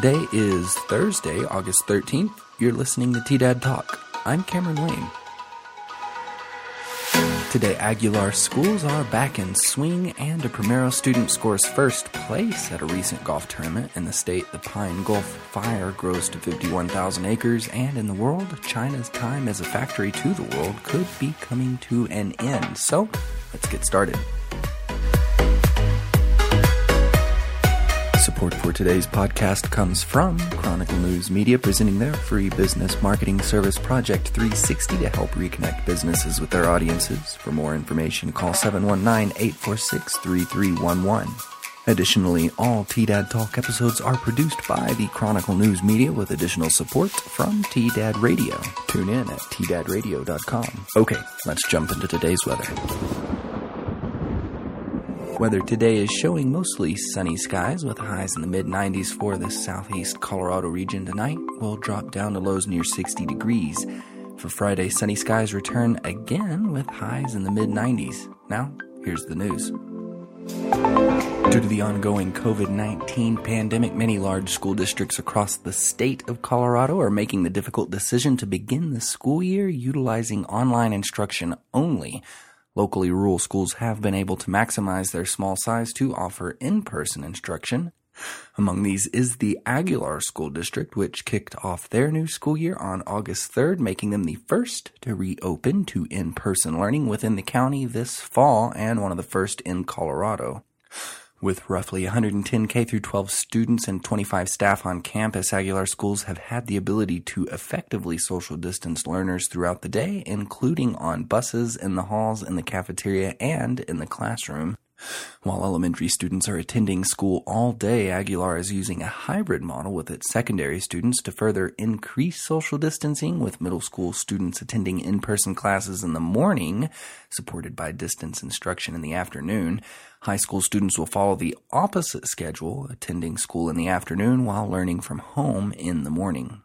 Today is Thursday, August 13th. You're listening to T Dad Talk. I'm Cameron Lane. Today, Aguilar schools are back in swing, and a Primero student scores first place at a recent golf tournament. In the state, the Pine Gulch fire grows to 51,000 acres, and in the world, China's time as a factory to the world could be coming to an end. So, let's get started. Support for today's podcast comes from Chronicle News Media, presenting their free business marketing service Project 360 to help reconnect businesses with their audiences. For more information, call 719 846 3311. Additionally, all T-Dad Talk episodes are produced by the Chronicle News Media with additional support from T-Dad Radio. Tune in at tdadradio.com. Okay, let's jump into today's weather. Weather today is showing mostly sunny skies with highs in the mid 90s for the southeast Colorado region. Tonight will drop down to lows near 60 degrees. For Friday, sunny skies return again with highs in the mid 90s. Now, here's the news. Due to the ongoing COVID 19 pandemic, many large school districts across the state of Colorado are making the difficult decision to begin the school year utilizing online instruction only Locally, rural schools have been able to maximize their small size to offer in person instruction. Among these is the Aguilar School District, which kicked off their new school year on August 3rd, making them the first to reopen to in person learning within the county this fall and one of the first in Colorado. With roughly 110 K through 12 students and 25 staff on campus, Aguilar schools have had the ability to effectively social distance learners throughout the day, including on buses, in the halls, in the cafeteria, and in the classroom. While elementary students are attending school all day, Aguilar is using a hybrid model with its secondary students to further increase social distancing, with middle school students attending in person classes in the morning, supported by distance instruction in the afternoon. High school students will follow the opposite schedule, attending school in the afternoon while learning from home in the morning.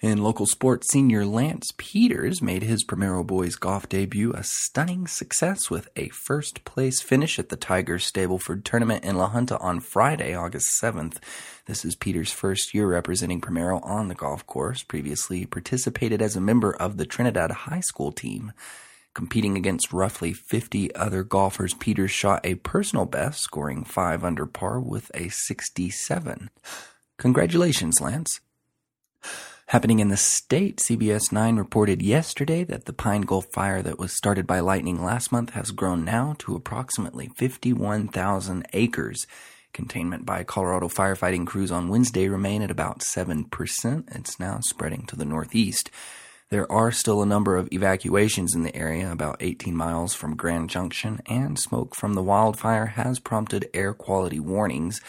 In local sports, senior Lance Peters made his Primero Boys golf debut a stunning success with a first place finish at the Tigers Stableford tournament in La Junta on Friday, August 7th. This is Peters' first year representing Primero on the golf course, previously participated as a member of the Trinidad High School team. Competing against roughly 50 other golfers, Peters shot a personal best, scoring 5 under par with a 67. Congratulations, Lance. Happening in the state, CBS 9 reported yesterday that the Pine Gulch fire that was started by lightning last month has grown now to approximately 51,000 acres. Containment by Colorado firefighting crews on Wednesday remain at about 7%. It's now spreading to the northeast. There are still a number of evacuations in the area about 18 miles from Grand Junction, and smoke from the wildfire has prompted air quality warnings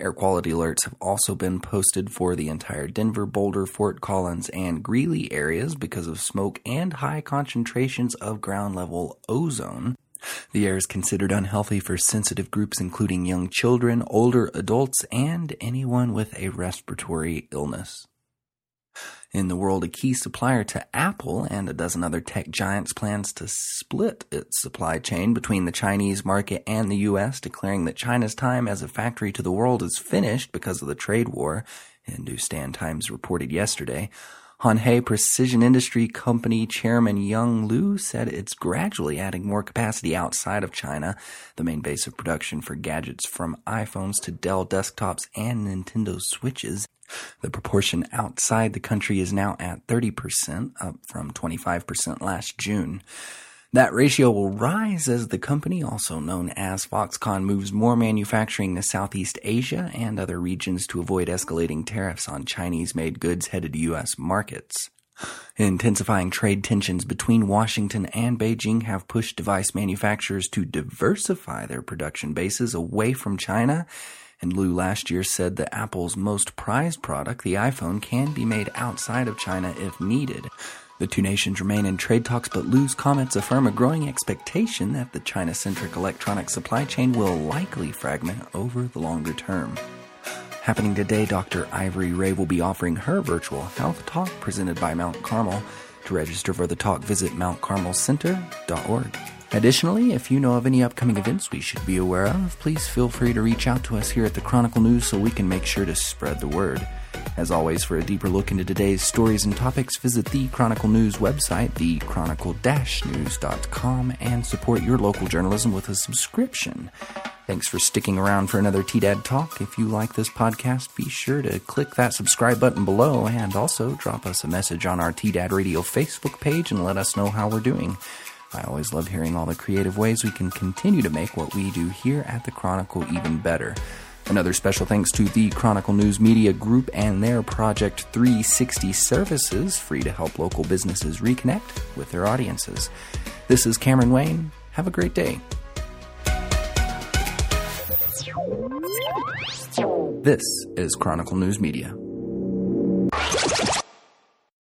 Air quality alerts have also been posted for the entire Denver, Boulder, Fort Collins, and Greeley areas because of smoke and high concentrations of ground level ozone. The air is considered unhealthy for sensitive groups including young children, older adults, and anyone with a respiratory illness. In the world, a key supplier to Apple and a dozen other tech giants plans to split its supply chain between the Chinese market and the U.S., declaring that China's time as a factory to the world is finished because of the trade war, Hindustan Times reported yesterday. Hon Hai Precision Industry Company Chairman Young Liu said it's gradually adding more capacity outside of China, the main base of production for gadgets from iPhones to Dell desktops and Nintendo Switches. The proportion outside the country is now at 30%, up from 25% last June. That ratio will rise as the company, also known as Foxconn, moves more manufacturing to Southeast Asia and other regions to avoid escalating tariffs on Chinese made goods headed to U.S. markets. Intensifying trade tensions between Washington and Beijing have pushed device manufacturers to diversify their production bases away from China and Liu last year said that Apple's most prized product, the iPhone, can be made outside of China if needed. The two nations remain in trade talks, but Liu's comments affirm a growing expectation that the China centric electronic supply chain will likely fragment over the longer term. Happening today, Dr. Ivory Ray will be offering her virtual health talk presented by Mount Carmel. To register for the talk, visit mountcarmelcenter.org. Additionally, if you know of any upcoming events we should be aware of, please feel free to reach out to us here at the Chronicle News so we can make sure to spread the word. As always, for a deeper look into today's stories and topics, visit the Chronicle News website, thechronicle-news.com, and support your local journalism with a subscription. Thanks for sticking around for another TDAD Talk. If you like this podcast, be sure to click that subscribe button below and also drop us a message on our TDAD Radio Facebook page and let us know how we're doing. I always love hearing all the creative ways we can continue to make what we do here at the Chronicle even better. Another special thanks to the Chronicle News Media Group and their Project 360 services, free to help local businesses reconnect with their audiences. This is Cameron Wayne. Have a great day. This is Chronicle News Media.